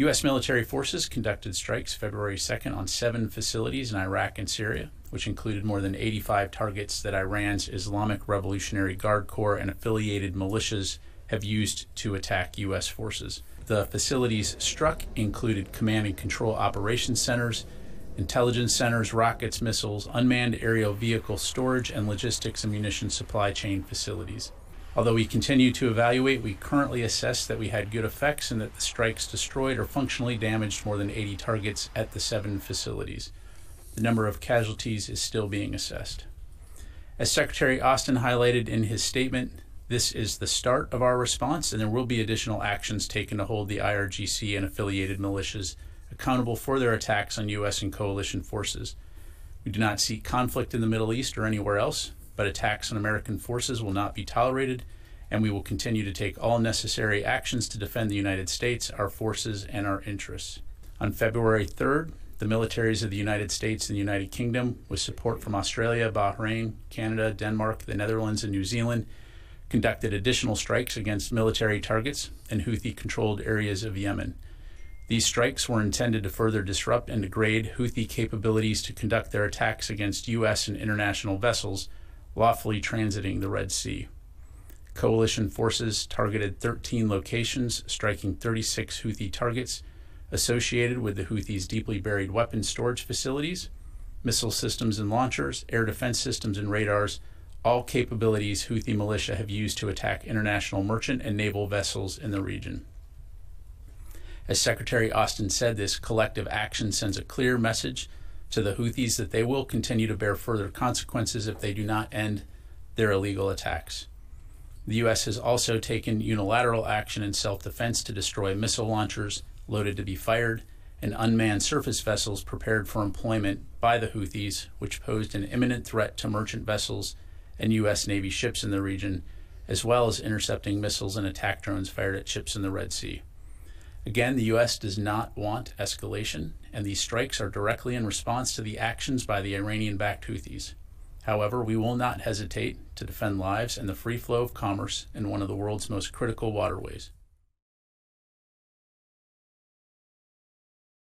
U.S. military forces conducted strikes February 2nd on seven facilities in Iraq and Syria, which included more than 85 targets that Iran's Islamic Revolutionary Guard Corps and affiliated militias have used to attack U.S. forces. The facilities struck included command and control operations centers, intelligence centers, rockets, missiles, unmanned aerial vehicle storage, and logistics and munitions supply chain facilities. Although we continue to evaluate, we currently assess that we had good effects and that the strikes destroyed or functionally damaged more than 80 targets at the seven facilities. The number of casualties is still being assessed. As Secretary Austin highlighted in his statement, this is the start of our response, and there will be additional actions taken to hold the IRGC and affiliated militias accountable for their attacks on U.S. and coalition forces. We do not seek conflict in the Middle East or anywhere else, but attacks on American forces will not be tolerated, and we will continue to take all necessary actions to defend the United States, our forces, and our interests. On February 3rd, the militaries of the United States and the United Kingdom, with support from Australia, Bahrain, Canada, Denmark, the Netherlands, and New Zealand, conducted additional strikes against military targets in Houthi controlled areas of Yemen. These strikes were intended to further disrupt and degrade Houthi capabilities to conduct their attacks against U.S. and international vessels lawfully transiting the Red Sea. Coalition forces targeted 13 locations, striking 36 Houthi targets associated with the Houthis' deeply buried weapons storage facilities, missile systems and launchers, air defense systems and radars, all capabilities Houthi militia have used to attack international merchant and naval vessels in the region. As Secretary Austin said, this collective action sends a clear message to the Houthis that they will continue to bear further consequences if they do not end their illegal attacks. The U.S. has also taken unilateral action in self defense to destroy missile launchers loaded to be fired and unmanned surface vessels prepared for employment by the Houthis, which posed an imminent threat to merchant vessels and U.S. Navy ships in the region, as well as intercepting missiles and attack drones fired at ships in the Red Sea. Again, the U.S. does not want escalation, and these strikes are directly in response to the actions by the Iranian backed Houthis. However, we will not hesitate to defend lives and the free flow of commerce in one of the world's most critical waterways.